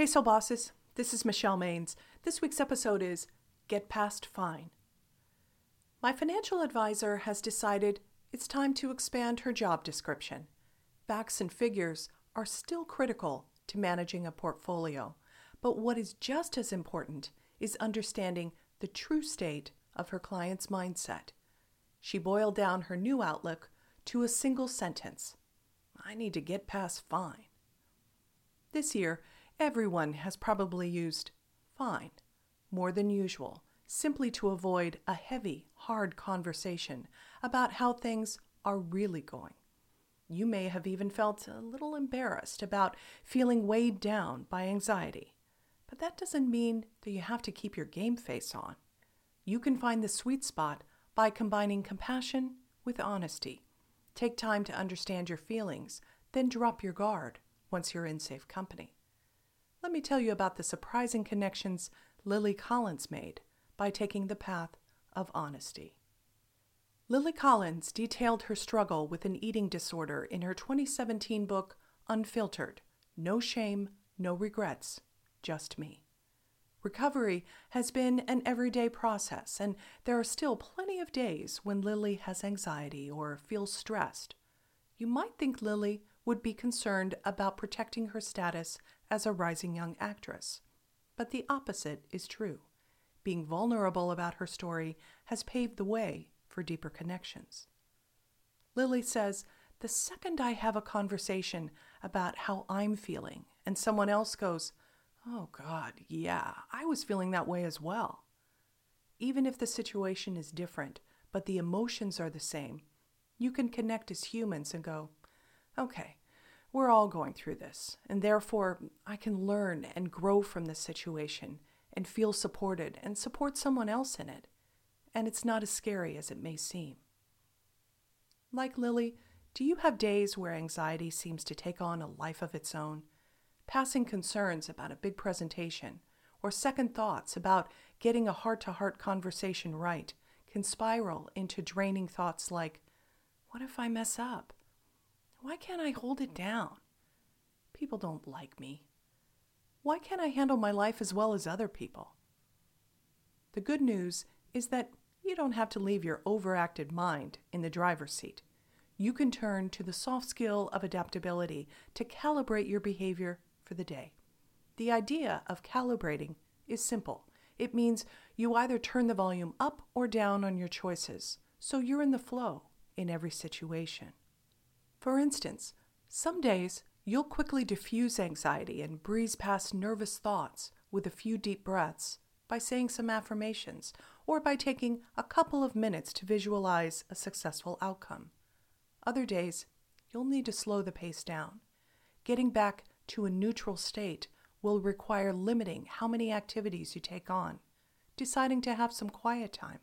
Hey, Soul Bosses. This is Michelle Maines. This week's episode is Get Past Fine. My financial advisor has decided it's time to expand her job description. Facts and figures are still critical to managing a portfolio, but what is just as important is understanding the true state of her client's mindset. She boiled down her new outlook to a single sentence I need to get past fine. This year, everyone has probably used fine more than usual, simply to avoid a heavy, hard conversation about how things are really going. You may have even felt a little embarrassed about feeling weighed down by anxiety, but that doesn't mean that you have to keep your game face on. You can find the sweet spot by combining compassion with honesty. Take time to understand your feelings, then drop your guard once you're in safe company. Let me tell you about the surprising connections Lily Collins made by taking the path of honesty. Lily Collins detailed her struggle with an eating disorder in her 2017 book, Unfiltered No Shame, No Regrets, Just Me. Recovery has been an everyday process, and there are still plenty of days when Lily has anxiety or feels stressed. You might think Lily would be concerned about protecting her status as a rising young actress, but the opposite is true. Being vulnerable about her story has paved the way for deeper connections. Lily says, The second I have a conversation about how I'm feeling, and someone else goes, Oh, God, yeah, I was feeling that way as well. Even if the situation is different, but the emotions are the same, you can connect as humans and go, okay, we're all going through this, and therefore I can learn and grow from this situation and feel supported and support someone else in it. And it's not as scary as it may seem. Like Lily, do you have days where anxiety seems to take on a life of its own? passing concerns about a big presentation, or second thoughts about getting a heart to heart conversation right can spiral into draining thoughts like, What if I mess up? Why can't I hold it down? People don't like me. Why can't I handle my life as well as other people? The good news is that you don't have to leave your overacted mind in the driver's seat. You can turn to the soft skill of adaptability to calibrate your behavior for the day. The idea of calibrating is simple. It means you either turn the volume up or down on your choices, so you're in the flow in every situation. For instance, some days you'll quickly diffuse anxiety and breeze past nervous thoughts with a few deep breaths by saying some affirmations or by taking a couple of minutes to visualize a successful outcome. Other days, you'll need to slow the pace down, getting back to a neutral state will require limiting how many activities you take on, deciding to have some quiet time,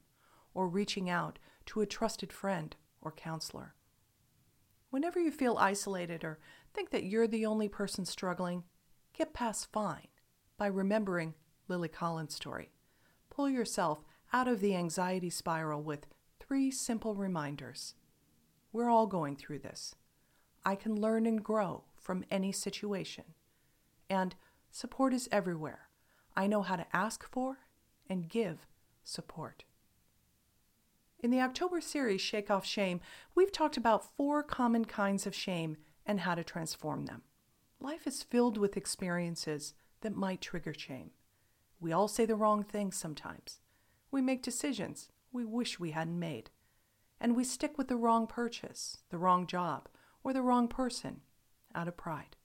or reaching out to a trusted friend or counselor. Whenever you feel isolated or think that you're the only person struggling, get past fine by remembering Lily Collins' story. Pull yourself out of the anxiety spiral with three simple reminders. We're all going through this. I can learn and grow from any situation. And support is everywhere. I know how to ask for and give support. In the October series, Shake Off Shame, we've talked about four common kinds of shame and how to transform them. Life is filled with experiences that might trigger shame. We all say the wrong things sometimes. We make decisions we wish we hadn't made. And we stick with the wrong purchase, the wrong job, or the wrong person out of pride.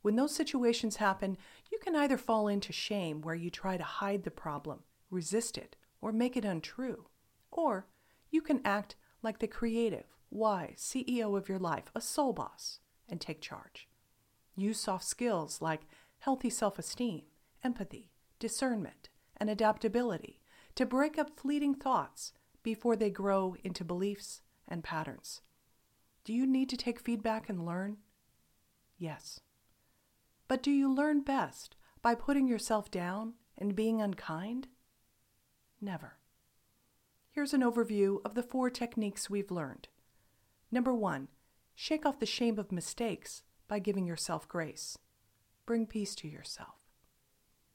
When those situations happen, you can either fall into shame where you try to hide the problem, resist it, or make it untrue, or you can act like the creative, wise CEO of your life, a soul boss, and take charge. Use soft skills like healthy self esteem, empathy, discernment, and adaptability to break up fleeting thoughts before they grow into beliefs and patterns. Do you need to take feedback and learn? Yes. But do you learn best by putting yourself down and being unkind? Never. Here's an overview of the four techniques we've learned. Number one, shake off the shame of mistakes by giving yourself grace. Bring peace to yourself.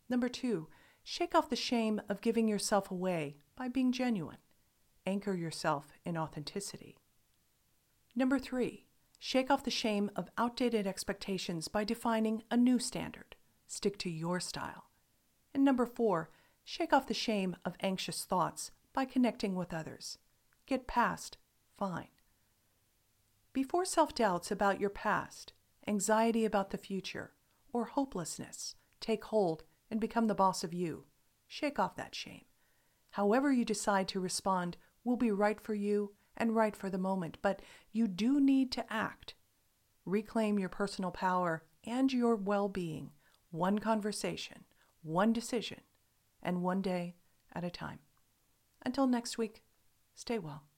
Number two, shake off the shame of giving yourself away by being genuine. Anchor yourself in authenticity. Number three, shake off the shame of outdated expectations by defining a new standard. Stick to your style. And number four, shake off the shame of anxious thoughts by connecting with others. Get past fine. Before self doubts about your past, anxiety about the future, or hopelessness take hold and become the boss of you, shake off that shame. However, you decide to respond will be right for you and right for the moment, but you do need to act. Reclaim your personal power and your well being, one conversation, one decision, and one day at a time. Until next week, stay well.